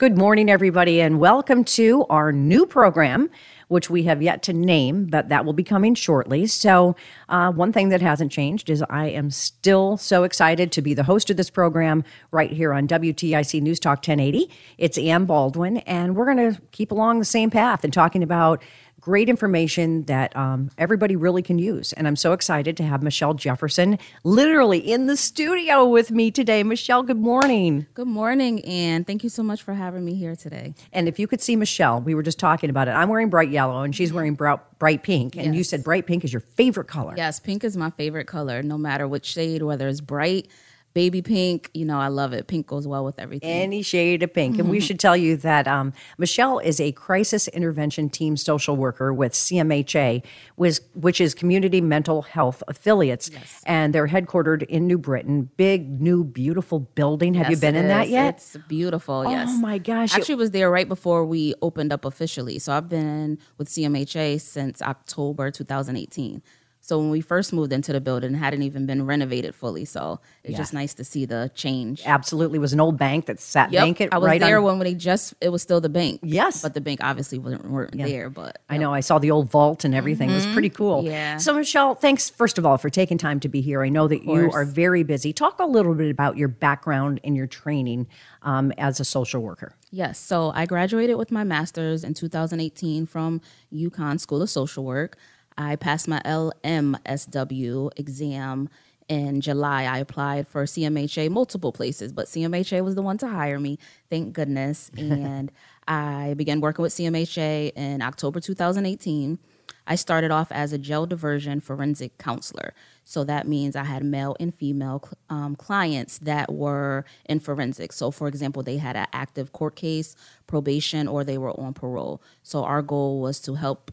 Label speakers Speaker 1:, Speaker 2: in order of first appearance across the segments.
Speaker 1: Good morning, everybody, and welcome to our new program, which we have yet to name, but that will be coming shortly. So, uh, one thing that hasn't changed is I am still so excited to be the host of this program right here on WTIC News Talk 1080. It's Ann Baldwin, and we're going to keep along the same path and talking about great information that um, everybody really can use. And I'm so excited to have Michelle Jefferson literally in the studio with me today. Michelle, good morning.
Speaker 2: Good morning, Ann. thank you so much for having me here today.
Speaker 1: And if you could see Michelle, we were just talking about it. I'm wearing bright yellow and she's wearing bright, bright pink. And you said bright pink is your favorite color.
Speaker 2: Yes, pink is my favorite color, no matter which shade, whether it's bright, baby pink. You know, I love it. Pink goes well with everything.
Speaker 1: Any shade of pink. And
Speaker 2: Mm-hmm.
Speaker 1: we should tell you that um, Michelle is a crisis intervention team social worker with CMHA, which, which is Community Mental Health Affiliates. And they're headquartered in New Britain. Big, new, beautiful building. Have you been
Speaker 2: it
Speaker 1: in that yet?
Speaker 2: It's beautiful. Yes.
Speaker 1: Oh my gosh.
Speaker 2: Actually, was there right before we opened up officially. So I've been with CMHA since October 2018. So when we first moved into the building, it hadn't even been renovated fully. So it's just nice to see the change.
Speaker 1: Absolutely. It was an old bank that sat
Speaker 2: Yep,
Speaker 1: vacant
Speaker 2: I was
Speaker 1: right
Speaker 2: there
Speaker 1: on-
Speaker 2: when they just it was still the bank.
Speaker 1: Yes.
Speaker 2: but the bank obviously wasn't weren't there. But
Speaker 1: I know. I saw the old vault and everything. It was pretty cool.
Speaker 2: Mm-hmm. Yeah.
Speaker 1: So, Michelle, thanks first of all for taking time to be here. I know that you are very busy. Talk a little bit about your background and your training um, as a social worker.
Speaker 2: Yes. So I graduated with my master's in 2018 from UConn School of Social Work. I passed my LMSW exam in July. I applied for CMHA multiple places, but CMHA was the one to hire me. Thank goodness. And I began working with CMHA in October 2018. I started off as a jail diversion forensic counselor. So that means I had male and female um, clients that were in forensics. So, for example, they had an active court case, probation, or they were on parole. So, our goal was to help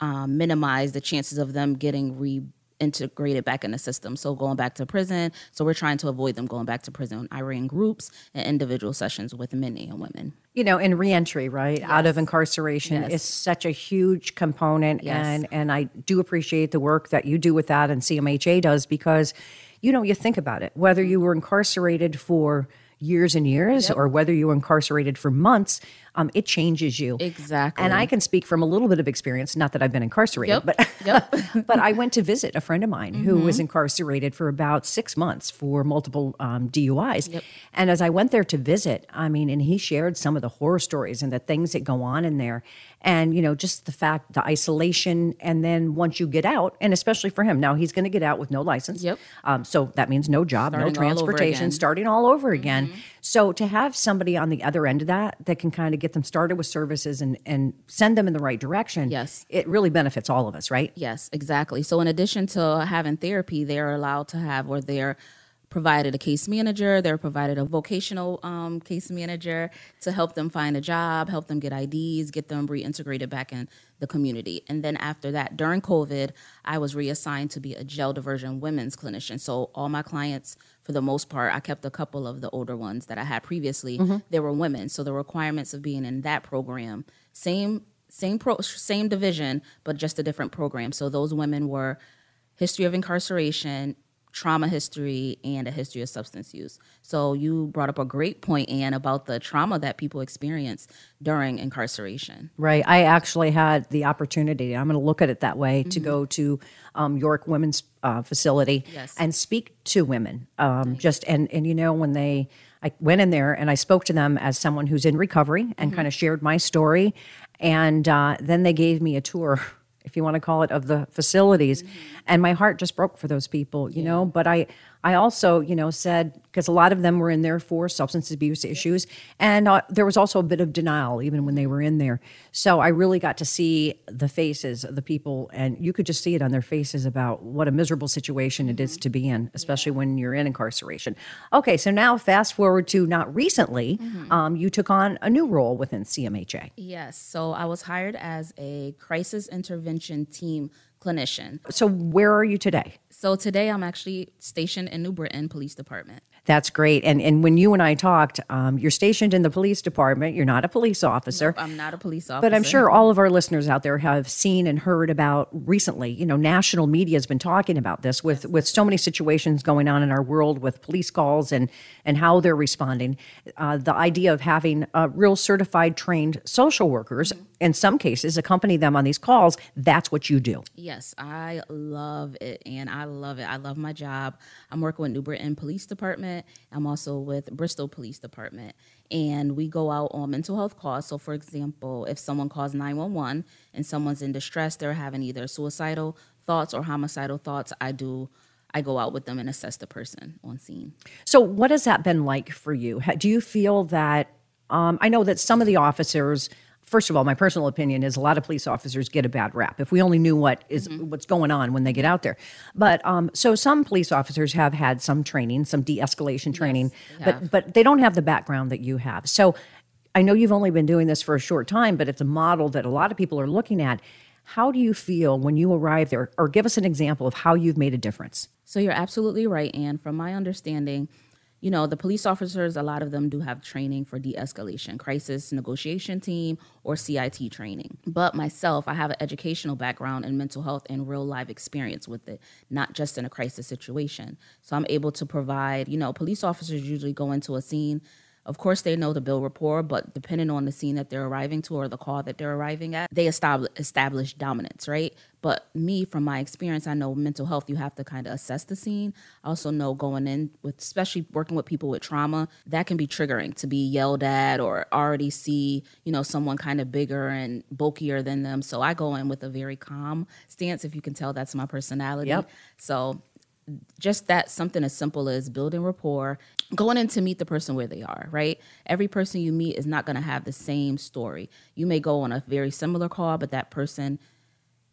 Speaker 2: um, minimize the chances of them getting reintegrated back in the system. So going back to prison. So we're trying to avoid them going back to prison. I ran groups and individual sessions with men and women.
Speaker 1: You know, in reentry, right, out of incarceration
Speaker 2: Yes.
Speaker 1: is such a huge component,
Speaker 2: Yes.
Speaker 1: and and I do appreciate the work that you do with that, and CMHA does because, you know, you think about it, whether you were incarcerated for years and years or whether you were incarcerated for months, um, it changes you
Speaker 2: Exactly.
Speaker 1: And I can speak from a little bit of experience, not that I've been incarcerated,
Speaker 2: Yep.
Speaker 1: but
Speaker 2: Yep. Mm-hmm.
Speaker 1: but I went to visit a friend of mine who was incarcerated for about six months for multiple um, DUIs. And as I went there to visit, I mean, and he shared some of the horror stories and the things that go on in there. And, you know, just the fact, the isolation. And then once you get out, and especially for him, now he's going to get out with no license.
Speaker 2: Yep.
Speaker 1: Um, so that means no job,
Speaker 2: Starting
Speaker 1: no transportation,
Speaker 2: again.
Speaker 1: starting all over again. So to have somebody on the other end of that that can kind of get them started with services and, and send them in the right direction,
Speaker 2: Yes.
Speaker 1: it really benefits all of us, right?
Speaker 2: Yes, exactly. So in addition to having therapy, they're allowed to have where they're provided a case manager, they're provided a vocational um, case manager to help them find a job, help them get IDs, get them reintegrated back in the community. And then after that, during COVID, I was reassigned to be a jail diversion women's clinician. So all my clients, for the most part, I kept a couple of the older ones that I had previously. They were women, so the requirements of being in that program, same same pro same division, but just a different program. So those women were history of incarceration, trauma history, and a history of substance use. So you brought up a great point, Ann, about the trauma that people experience during incarceration.
Speaker 1: Right. I actually had the opportunity, I'm going to look at it that way, to
Speaker 2: Mm-hmm.
Speaker 1: go to um, York Women's uh, Facility
Speaker 2: Yes.
Speaker 1: and speak to women. Um, Just, and, and you know, when they, I went in there and I spoke to them as someone who's in recovery and kind of shared my story. And uh, then they gave me a tour, if you want to call it, of the facilities. Mm-hmm. And my heart just broke for those people, you know. But I, I also, you know, said because a lot of them were in there for substance abuse issues, and uh, there was also a bit of denial even when they were in there. So I really got to see the faces of the people, and you could just see it on their faces about what a miserable situation it is to be in, especially when you're in incarceration. Okay, so now fast forward to not recently, um, you took on a new role within CMHA.
Speaker 2: Yes. So I was hired as a crisis intervention team clinician.
Speaker 1: So where are you today?
Speaker 2: So today I'm actually stationed in New Britain Police Department.
Speaker 1: That's great. And and when you and I talked, um, you're stationed in the police department. You're not a police officer.
Speaker 2: I'm not a police officer.
Speaker 1: But I'm sure all of our listeners out there have seen and heard about recently. You know, national media has been talking about this with with so many situations going on in our world with police calls and and how they're responding. Uh, the idea of having uh, real certified, trained social workers, in some cases, accompany them on these calls. That's what you do.
Speaker 2: Yes, I love it and I love it. I love my job. I'm working with New Britain Police Department. I'm also with Bristol Police Department. And we go out on mental health calls. So, for example, if someone calls 911 and someone's in distress, they're having either suicidal thoughts or homicidal thoughts, I do. I go out with them and assess the person on scene.
Speaker 1: So, what has that been like for you? Do you feel that? Um, I know that some of the officers. First of all, my personal opinion is a lot of police officers get a bad rap. If we only knew what is- what's going on when they get out there, but um, so some police officers have had some training, some de-escalation training, but but they don't have the background that you have. So, I know you've only been doing this for a short time, but it's a model that a lot of people are looking at. How do you feel when you arrive there, or give us an example of how you've made a difference?
Speaker 2: So you're absolutely right. Ann. from my understanding, you know, the police officers, a lot of them do have training for de escalation, crisis negotiation team, or CIT training. But myself, I have an educational background in mental health and real life experience with it, not just in a crisis situation. So I'm able to provide, you know, police officers usually go into a scene. Of course, they know the bill rapport, but depending on the scene that they're arriving to or the call that they're arriving at, they establish, establish dominance, right? But me, from my experience, I know mental health, you have to kind of assess the scene. I also know going in with, especially working with people with trauma, that can be triggering to be yelled at or already see, you know, someone kind of bigger and bulkier than them. So I go in with a very calm stance. If you can tell, that's my personality.
Speaker 1: Yep.
Speaker 2: So just that something as simple as building rapport, going in to meet the person where they are, right? Every person you meet is not going to have the same story. You may go on a very similar call, but that person,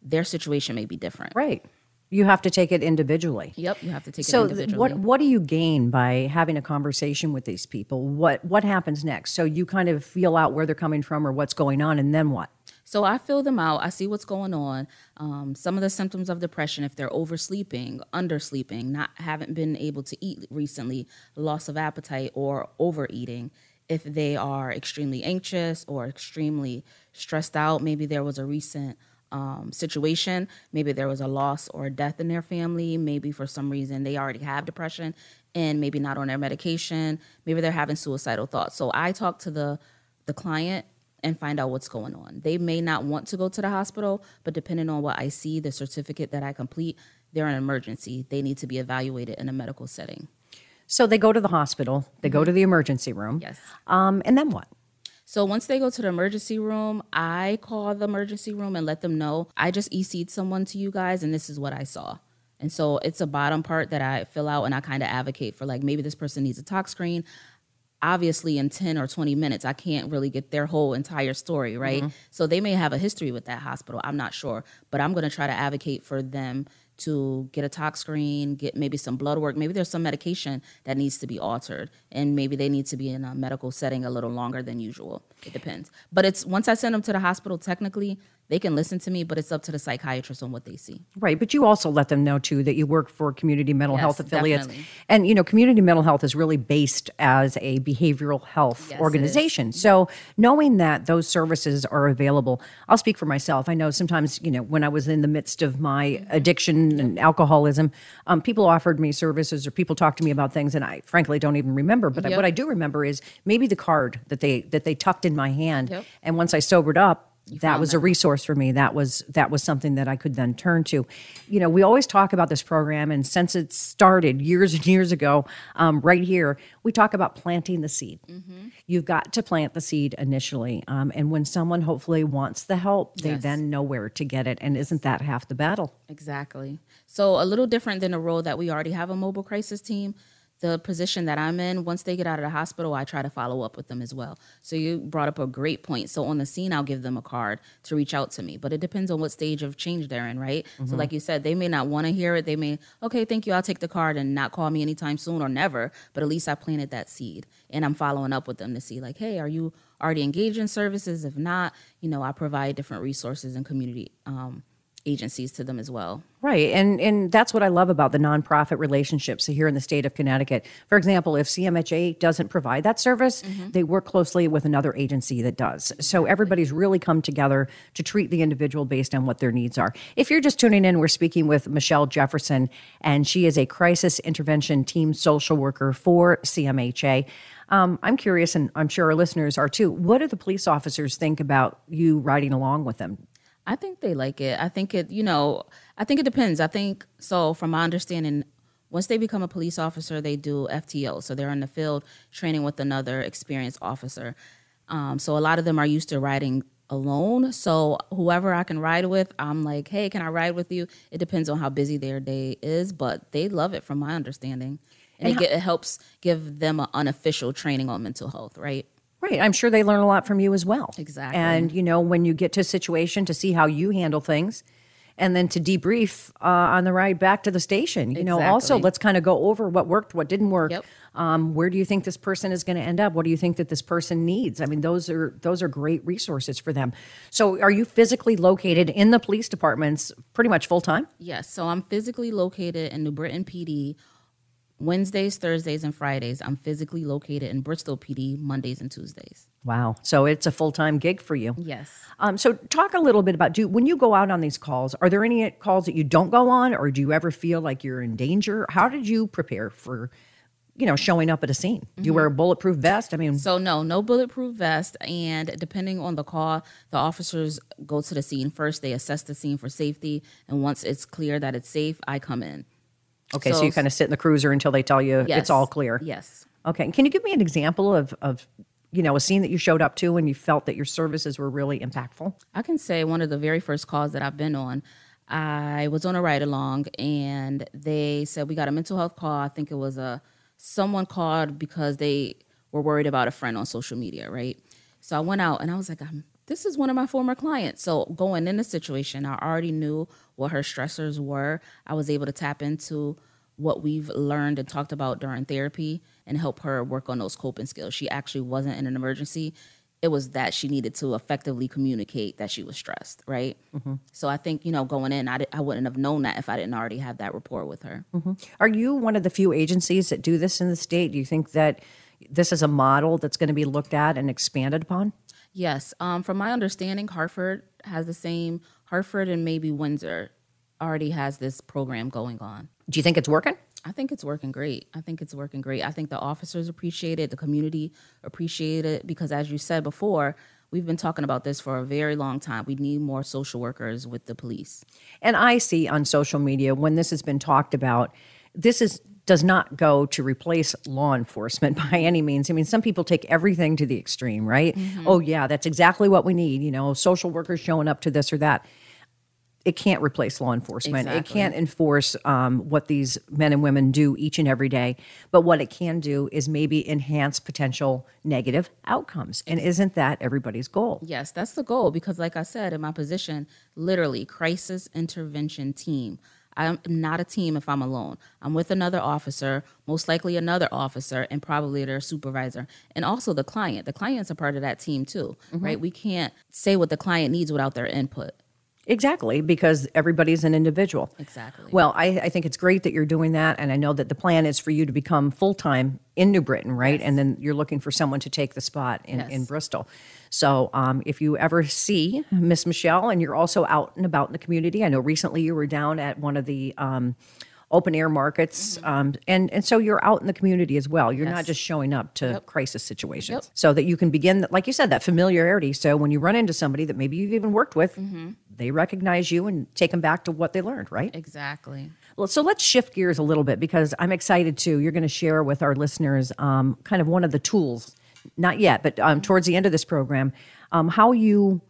Speaker 2: their situation may be different.
Speaker 1: Right. You have to take it individually.
Speaker 2: Yep, you have to take
Speaker 1: so
Speaker 2: it individually.
Speaker 1: what what do you gain by having a conversation with these people? What what happens next? So you kind of feel out where they're coming from or what's going on, and then what?
Speaker 2: So I fill them out. I see what's going on. Um, some of the symptoms of depression, if they're oversleeping, undersleeping, not haven't been able to eat recently, loss of appetite, or overeating. If they are extremely anxious or extremely stressed out, maybe there was a recent um, situation, maybe there was a loss or a death in their family, maybe for some reason they already have depression and maybe not on their medication, maybe they're having suicidal thoughts. So I talk to the the client and find out what's going on. They may not want to go to the hospital, but depending on what I see, the certificate that I complete, they're an emergency. They need to be evaluated in a medical setting.
Speaker 1: So they go to the hospital, they go to the emergency room.
Speaker 2: Yes.
Speaker 1: Um, and then what?
Speaker 2: So once they go to the emergency room, I call the emergency room and let them know I just EC'd someone to you guys and this is what I saw. And so it's a bottom part that I fill out and I kind of advocate for like maybe this person needs a tox screen. Obviously, in 10 or 20 minutes, I can't really get their whole entire story, right? Mm-hmm. So they may have a history with that hospital. I'm not sure. But I'm going to try to advocate for them to get a tox screen, get maybe some blood work. Maybe there's some medication that needs to be altered, and maybe they need to be in a medical setting a little longer than usual. It depends. But it's once I send them to the hospital, technically they can listen to me, but it's up to the psychiatrist on what they see.
Speaker 1: Right, but you also let them know too that you work for community mental
Speaker 2: Yes,
Speaker 1: health affiliates,
Speaker 2: definitely.
Speaker 1: and you know community mental health is really based as a behavioral health
Speaker 2: Yes,
Speaker 1: organization. So knowing that those services are available, I'll speak for myself. I know sometimes you know when I was in the midst of my
Speaker 2: Mm-hmm.
Speaker 1: addiction and alcoholism, um, people offered me services or people talked to me about things, and I frankly don't even remember. But I- what I do remember is maybe the card that they that they tucked in my hand,
Speaker 2: Yep.
Speaker 1: and once I sobered up. That was a resource for me. That was that was something that I could then turn to. You know, we always talk about this program, and since it started years and years ago, um, right here, we talk about planting the seed.
Speaker 2: Mm-hmm.
Speaker 1: You've got to plant the seed initially, um, and when someone hopefully wants the help, they
Speaker 2: Yes.
Speaker 1: then know where to get it. And isn't that half the battle?
Speaker 2: Exactly. So a little different than a role that we already have a mobile crisis team. The position that I'm in, once they get out of the hospital, I try to follow up with them as well. So you brought up a great point. So on the scene, I'll give them a card to reach out to me, but it depends on what stage of change they're in, right? So like you said, they may not want to hear it. They may, okay, thank you, I'll take the card and not call me anytime soon or never. But at least I planted that seed, and I'm following up with them to see like, hey, are you already engaged in services? If not, you know, I provide different resources and community um, agencies to them as well.
Speaker 1: Right. And and that's what I love about the nonprofit relationships here in the state of Connecticut. For example, if CMHA doesn't provide that service, they work closely with another agency that does. So everybody's really come together to treat the individual based on what their needs are. If you're just tuning in, we're speaking with Michelle Jefferson, and she is a crisis intervention team social worker for CMHA. Um, I'm curious, and I'm sure our listeners are too. What do the police officers think about you riding along with them?
Speaker 2: I think they like it. I think it, you know, I think it depends. I think so. From my understanding, once they become a police officer, they do FTO, so they're in the field training with another experienced officer. Um, so a lot of them are used to riding alone. So whoever I can ride with, I'm like, hey, can I ride with you? It depends on how busy their day is, but they love it, from my understanding, and, it, get, it helps give them an unofficial training on mental health, right?
Speaker 1: Right. I'm sure they learn a lot from you as well.
Speaker 2: Exactly.
Speaker 1: And, you know, when you get to a situation to see how you handle things and then to debrief uh, on the ride back to the station. You know, also let's kind of go over what worked, what didn't work.
Speaker 2: Yep.
Speaker 1: Um, where do you think this person is going to end up? What do you think that this person needs? I mean, those are those are great resources for them. So, are you physically located in the police departments pretty much full time?
Speaker 2: Yes. So I'm physically located in New Britain PD Wednesdays, Thursdays, and Fridays. I'm physically located in Bristol PD Mondays and Tuesdays.
Speaker 1: Wow. So it's a full time gig for you.
Speaker 2: Yes.
Speaker 1: Um, so talk a little bit about do when you go out on these calls, are there any calls that you don't go on or do you ever feel like you're in danger? How did you prepare for, you know, showing up at a scene? Do you wear a bulletproof vest? I mean,
Speaker 2: So no, no bulletproof vest, and depending on the call, the officers go to the scene first. They assess the scene for safety, and once it's clear that it's safe, I come in.
Speaker 1: Okay, so,
Speaker 2: so-
Speaker 1: you kind of sit in the cruiser until they tell you
Speaker 2: Yes.
Speaker 1: it's all clear.
Speaker 2: Yes.
Speaker 1: Okay. Can you give me an example of of you know a scene that you showed up to and you felt that your services were really impactful?
Speaker 2: I can say one of the very first calls that I've been on, I was on a ride along and they said we got a mental health call. I think it was a someone called because they were worried about a friend on social media, right? So I went out and I was like, I'm, this is one of my former clients. So going in the situation, I already knew what her stressors were. I was able to tap into what we've learned and talked about during therapy and help her work on those coping skills. She actually wasn't in an emergency. It was that she needed to effectively communicate that she was stressed, right? Mm-hmm. So I think, you know, going in, I, I wouldn't have known that if I didn't already have that rapport with her. Mm-hmm.
Speaker 1: Are you one of the few agencies that do this in the state? Do you think that this is a model that's going to be looked at and expanded upon?
Speaker 2: Yes. Um, from my understanding, Hartford has the same, Hartford and maybe Windsor already has this program going on.
Speaker 1: Do you think it's working?
Speaker 2: I think it's working great. I think it's working great. I think the officers appreciate it, the community appreciate it because as you said before, we've been talking about this for a very long time. We need more social workers with the police.
Speaker 1: And I see on social media when this has been talked about, this is does not go to replace law enforcement by any means. I mean, some people take everything to the extreme, right? Oh yeah, that's exactly what we need, you know, social workers showing up to this or that. It can't replace law enforcement. It can't enforce um, what these men and women do each and every day. But what it can do is maybe enhance potential negative outcomes. And isn't that everybody's goal?
Speaker 2: Yes, that's the goal because, like I said, in my position, literally crisis intervention team. I'm not a team if I'm alone. I'm with another officer, most likely another officer, and probably their supervisor, and also the client. The client's a part of that team too, mm-hmm. right? We can't say what the client needs without their input.
Speaker 1: Exactly, because everybody's an individual.
Speaker 2: Exactly.
Speaker 1: Well, I, I think it's great that you're doing that. And I know that the plan is for you to become full time in New Britain, right? And then you're looking for someone to take the spot in, in
Speaker 2: Yes.
Speaker 1: Bristol. So um, if you ever see Miss Michelle and you're also out and about in the community, I know recently you were down at one of the. Um, open air markets, um, and and so you're out in the community as well. You're not just showing up to
Speaker 2: Yep.
Speaker 1: crisis situations,
Speaker 2: Yep.
Speaker 1: so that you can begin, like you said, that familiarity. So when you run into somebody that maybe you've even worked with, they recognize you and take them back to what they learned, right?
Speaker 2: Exactly.
Speaker 1: Well, so let's shift gears a little bit because I'm excited too. You're going to share with our listeners um, kind of one of the tools, not yet, but um, towards the end of this program, um, how you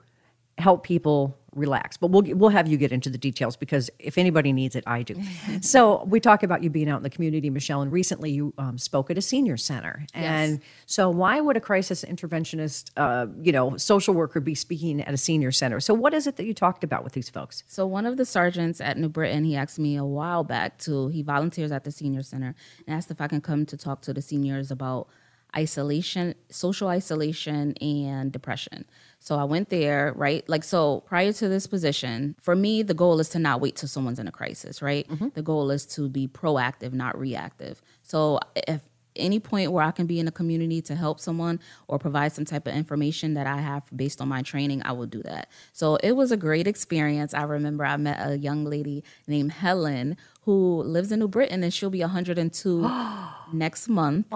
Speaker 1: help people relax. But we'll we'll have you get into the details because if anybody needs it, I do. so we talk about you being out in the community, Michelle, and recently you um, spoke at a senior center. And so why would a crisis interventionist, uh, you know, social worker be speaking at a senior center? So what is it that you talked about with these folks?
Speaker 2: So one of the sergeants at New Britain, he asked me a while back to he volunteers at the senior center and asked if I can come to talk to the seniors about isolation, social isolation and depression. So I went there, right? Like so prior to this position, for me the goal is to not wait till someone's in a crisis, right? Mm-hmm. The goal is to be proactive, not reactive. So if any point where I can be in a community to help someone or provide some type of information that I have based on my training, I will do that. So it was a great experience. I remember I met a young lady named Helen who lives in New Britain and she'll be 102 next month.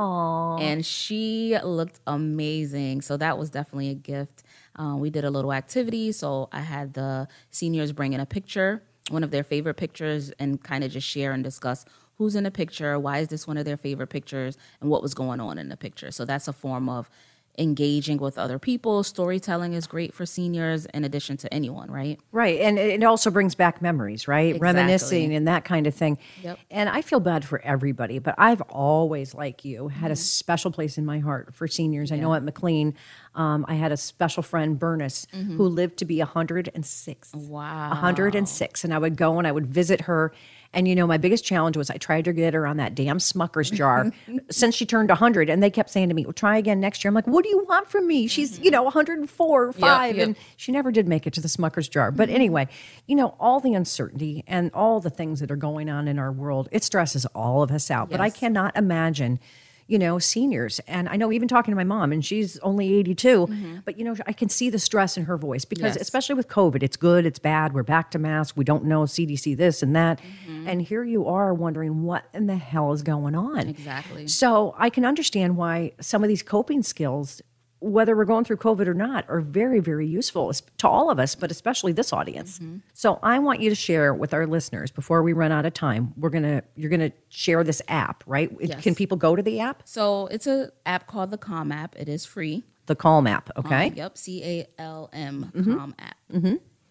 Speaker 2: And she looked amazing. So that was definitely a gift. Uh, we did a little activity. So I had the seniors bring in a picture, one of their favorite pictures, and kind of just share and discuss who's in the picture, why is this one of their favorite pictures, and what was going on in the picture. So that's a form of engaging with other people. Storytelling is great for seniors in addition to anyone, right?
Speaker 1: Right. And it also brings back memories, right? Reminiscing and that kind of thing.
Speaker 2: Yep.
Speaker 1: And I feel bad for everybody, but I've always, like you, had
Speaker 2: Mm-hmm.
Speaker 1: a special place in my heart for seniors. I know at McLean, um, I had a special friend, Bernice, who lived to be 106.
Speaker 2: Mm-hmm. Wow.
Speaker 1: 106. And I would go and I would visit her. And you know, my biggest challenge was I tried to get her on that damn Smucker's jar since she turned 100. And they kept saying to me, well, try again next year. I'm like, what do you want from me? She's, you know, 104 or 5.
Speaker 2: yep.
Speaker 1: And she never did make it to the Smucker's jar. But anyway, you know, all the uncertainty and all the things that are going on in our world, it stresses all of us out. But I cannot imagine, you know, seniors. And I know even talking to my mom, and she's only 82, mm-hmm. but you know, I can see the stress in her voice because,
Speaker 2: Yes.
Speaker 1: especially with COVID, it's good, it's bad, we're back to masks, we don't know CDC this and that. Mm-hmm. And here you are wondering what in the hell is going on.
Speaker 2: Exactly.
Speaker 1: So I can understand why some of these coping skills, whether we're going through COVID or not, are very, very useful to all of us, but especially this audience.
Speaker 2: Mm-hmm.
Speaker 1: So I want you to share with our listeners before we run out of time. We're gonna you're gonna share this app, right?
Speaker 2: Yes.
Speaker 1: Can people go to the app?
Speaker 2: So it's a app called the Calm app. It is free.
Speaker 1: The Calm app, okay?
Speaker 2: Um, yep, C A L M
Speaker 1: Mm-hmm.
Speaker 2: Calm app.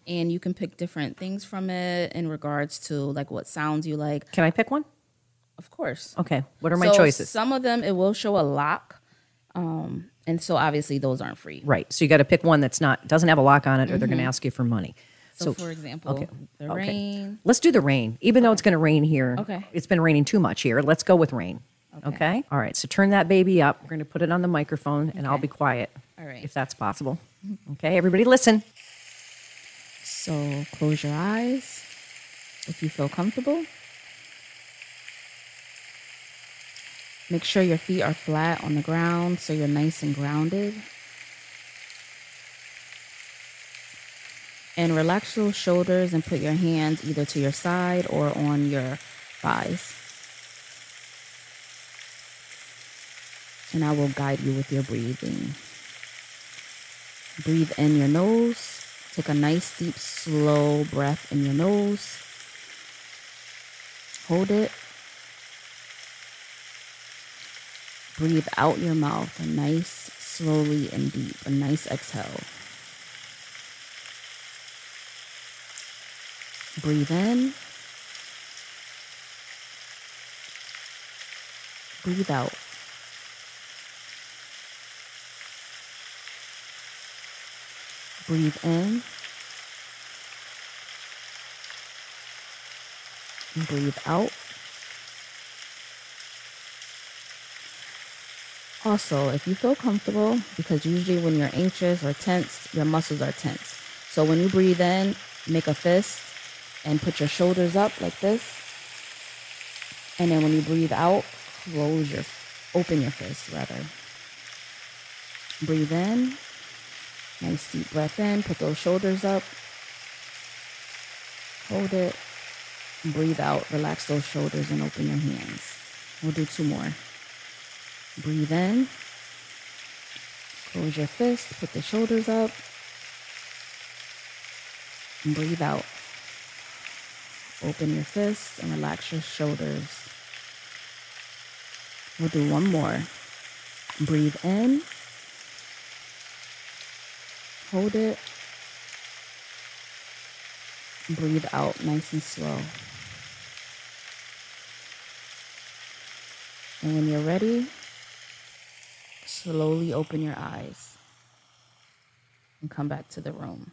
Speaker 2: And you can pick different things from it in regards to like what sounds you like.
Speaker 1: Can I pick one?
Speaker 2: Of course.
Speaker 1: Okay. What are my
Speaker 2: So
Speaker 1: choices?
Speaker 2: Some of them it will show a lock, um, and so obviously those aren't free.
Speaker 1: Right. So you got to pick one that's not doesn't have a lock on it, or they're going to ask you for money.
Speaker 2: Mm-hmm. So, for example,
Speaker 1: okay,
Speaker 2: the
Speaker 1: okay.
Speaker 2: rain.
Speaker 1: Let's do the rain, even though it's going to rain here.
Speaker 2: Okay.
Speaker 1: It's been raining too much here. Let's go with rain. Okay. All right. So turn that baby up. We're going to put it on the microphone, and I'll be quiet.
Speaker 2: All right.
Speaker 1: If that's possible. Okay. Everybody, listen.
Speaker 2: So close your eyes if you feel comfortable. Make sure your feet are flat on the ground so you're nice and grounded. And relax your shoulders and put your hands either to your side or on your thighs. And I will guide you with your breathing. Breathe in your nose. Take a nice, deep, slow breath in your nose. Hold it. Breathe out your mouth, a nice, slowly and deep, a nice exhale. Breathe in. Breathe out. Breathe in. Breathe out. Also, if you feel comfortable, because usually when you're anxious or tense, your muscles are tense. So when you breathe in, make a fist and put your shoulders up like this. And then when you breathe out, close your, open your fist rather. Breathe in. Nice deep breath in. Put those shoulders up. Hold it. Breathe out, relax those shoulders, and open your hands. We'll do two more. Breathe in. Close your fist, put the shoulders up. And breathe out. Open your fist and relax your shoulders. We'll do one more. Breathe in. Hold it. Breathe out nice and slow. And when you're ready, slowly open your eyes and come back to the room.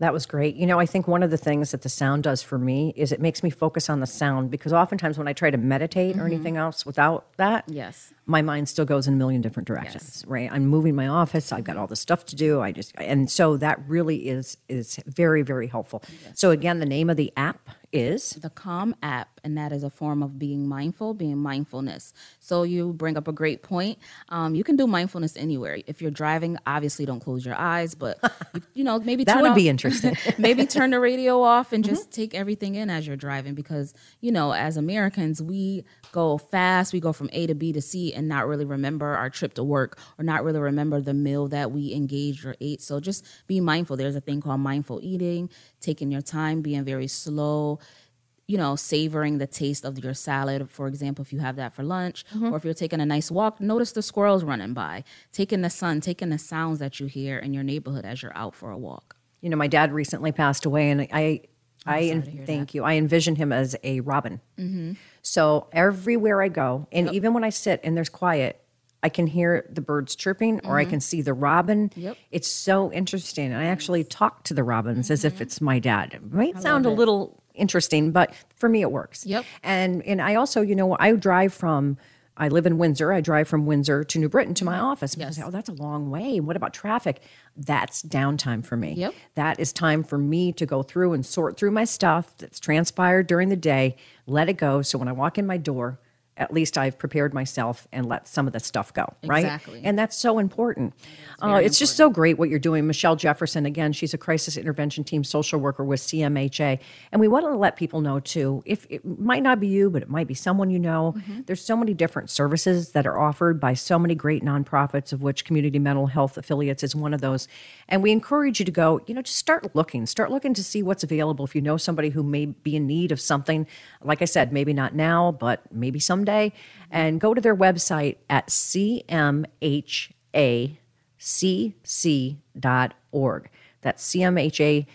Speaker 1: That was great. You know, I think one of the things that the sound does for me is it makes me focus on the sound because oftentimes when I try to meditate or mm-hmm. anything else without that,
Speaker 2: Yes.
Speaker 1: my mind still goes in a million different directions, right? I'm moving my office, I've got all this stuff to do. I just and so that really is is very very helpful. So again, the name of the app is
Speaker 2: the Calm app, and that is a form of being mindful, being mindfulness. So you bring up a great point. Um, you can do mindfulness anywhere. If you're driving, obviously don't close your eyes, but you, you know maybe
Speaker 1: That would
Speaker 2: off-
Speaker 1: be interesting.
Speaker 2: maybe turn the radio off and just take everything in as you're driving because you know as Americans we go fast, we go from A to B to C and not really remember our trip to work or not really remember the meal that we engaged or ate. So just be mindful. There's a thing called mindful eating, taking your time, being very slow you know, savoring the taste of your salad, for example, if you have that for lunch, mm-hmm. or if you're taking a nice walk, notice the squirrels running by, taking the sun, taking the sounds that you hear in your neighborhood as you're out for a walk.
Speaker 1: you know, my dad recently passed away, and I, I,
Speaker 2: hear
Speaker 1: thank you. I envision him as a robin. Mm-hmm. So everywhere I go, and even when I sit and there's quiet, I can hear the birds chirping, or I mm-hmm. can see the robin.
Speaker 2: Yep.
Speaker 1: It's so interesting. I actually talk to the robins as if it's my dad. It might sound a little interesting, but for me, it works.
Speaker 2: Yep.
Speaker 1: And and I also, you know, I drive from. I live in Windsor. I drive from Windsor to New Britain to my mm-hmm. office. People say, "Oh, that's a long way. What about traffic?" That's downtime for me.
Speaker 2: Yep.
Speaker 1: That is time for me to go through and sort through my stuff that's transpired during the day, let it go. So when I walk in my door, at least I've prepared myself and let some of the stuff go. Right.
Speaker 2: Exactly.
Speaker 1: And that's so important. Uh, it's just so great what you're doing. Michelle Jefferson, again, she's a crisis intervention team social worker with CMHA. And we want to let people know too, if it might not be you, but it might be someone you know, there's so many different services that are offered by so many great nonprofits, of which Community Mental Health Affiliates is one of those. And we encourage you to go, you know, just start looking, start looking to see what's available. If you know somebody who may be in need of something, like I said, maybe not now, but maybe someday, and go to their website at cmhacc.org. That's cmhacc.org.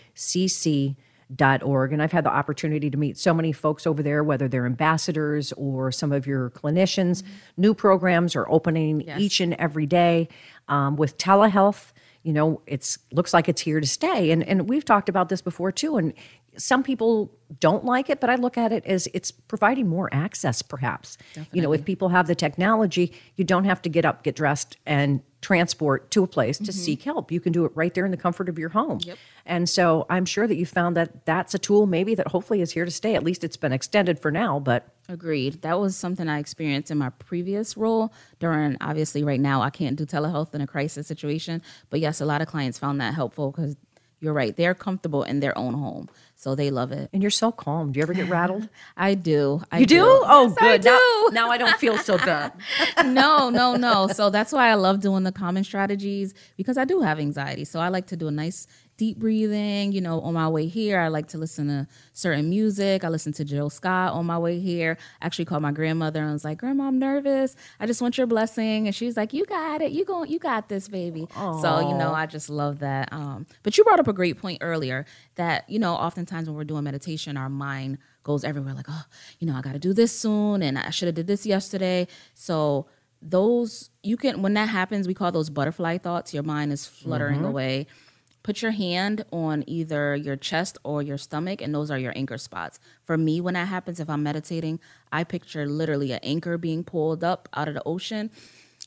Speaker 1: And I've had the opportunity to meet so many folks over there, whether they're ambassadors or some of your clinicians. New programs are opening each and every day um, with telehealth you know it's looks like it's here to stay and and we've talked about this before too and some people don't like it but i look at it as it's providing more access perhaps. You know if people have the technology you don't have to get up get dressed and transport to a place to mm-hmm. seek help. You can do it right there in the comfort of your home. And so i'm sure that you found that that's a tool maybe that hopefully is here to stay. At least it's been extended for now but
Speaker 2: Agreed. That was something I experienced in my previous role during, obviously, right now, I can't do telehealth in a crisis situation. But yes, a lot of clients found that helpful because you're right. They're comfortable in their own home. So they love it.
Speaker 1: and you're so calm do you ever get rattled
Speaker 2: I do. I
Speaker 1: you do, oh
Speaker 2: Yes, I
Speaker 1: good Now-
Speaker 2: do.
Speaker 1: now i don't feel so good
Speaker 2: no, no, no. So that's why I love doing the common strategies because I do have anxiety. So I like to do a nice deep breathing. You know, on my way here, I like to listen to certain music. I listen to Jill Scott on my way here. I actually called my grandmother and was like, "Grandma, I'm nervous. I just want your blessing." And she's like, "You got it. You going? You got this, baby." So you know, I just love that. Um, but you brought up a great point earlier that you know, oftentimes when we're doing meditation, our mind goes everywhere. Like, oh, you know, I got to do this soon, and I should have did this yesterday. So those you can when that happens we call those butterfly thoughts your mind is fluttering away put your hand on either your chest or your stomach and those are your anchor spots. For me when that happens if i'm meditating i picture literally an anchor being pulled up out of the ocean.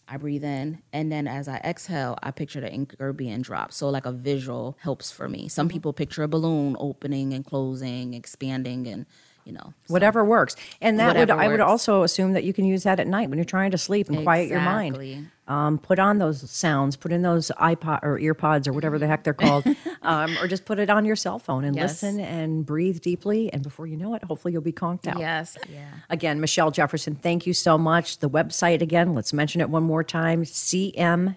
Speaker 2: I breathe in and then as i exhale i picture the anchor being dropped. So like a visual helps for me. Some mm-hmm. people picture a balloon opening and closing expanding and you know,
Speaker 1: Whatever works. And that would
Speaker 2: Whatever
Speaker 1: I would also assume that you can use that at night when you're trying to sleep and quiet your mind. Um, put on those sounds, put in those iPod or earpods or whatever the heck they're called, um, or just put it on your cell phone and
Speaker 2: Yes.
Speaker 1: listen and breathe deeply. And before you know it, hopefully you'll be conked out.
Speaker 2: Yes. Yeah.
Speaker 1: Again, Michelle Jefferson, thank you so much. The website again, let's mention it one more time cmhacc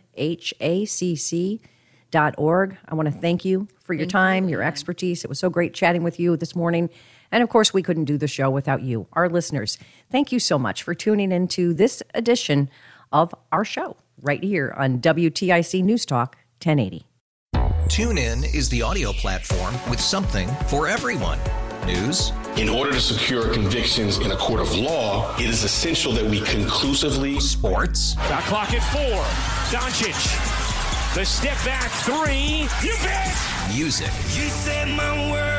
Speaker 1: dot org. I want to thank you for your time, your expertise. It was so great chatting with you this morning. And of course, we couldn't do the show without you, our listeners. Thank you so much for tuning into this edition of our show right here on WTIC News Talk 1080.
Speaker 3: TuneIn is the audio platform with something for everyone. News,
Speaker 4: In order to secure convictions in a court of law, it is essential that we conclusively
Speaker 3: sports,
Speaker 5: Shot clock at four. Doncic. The step back three. You bet.
Speaker 3: music,
Speaker 6: You set my world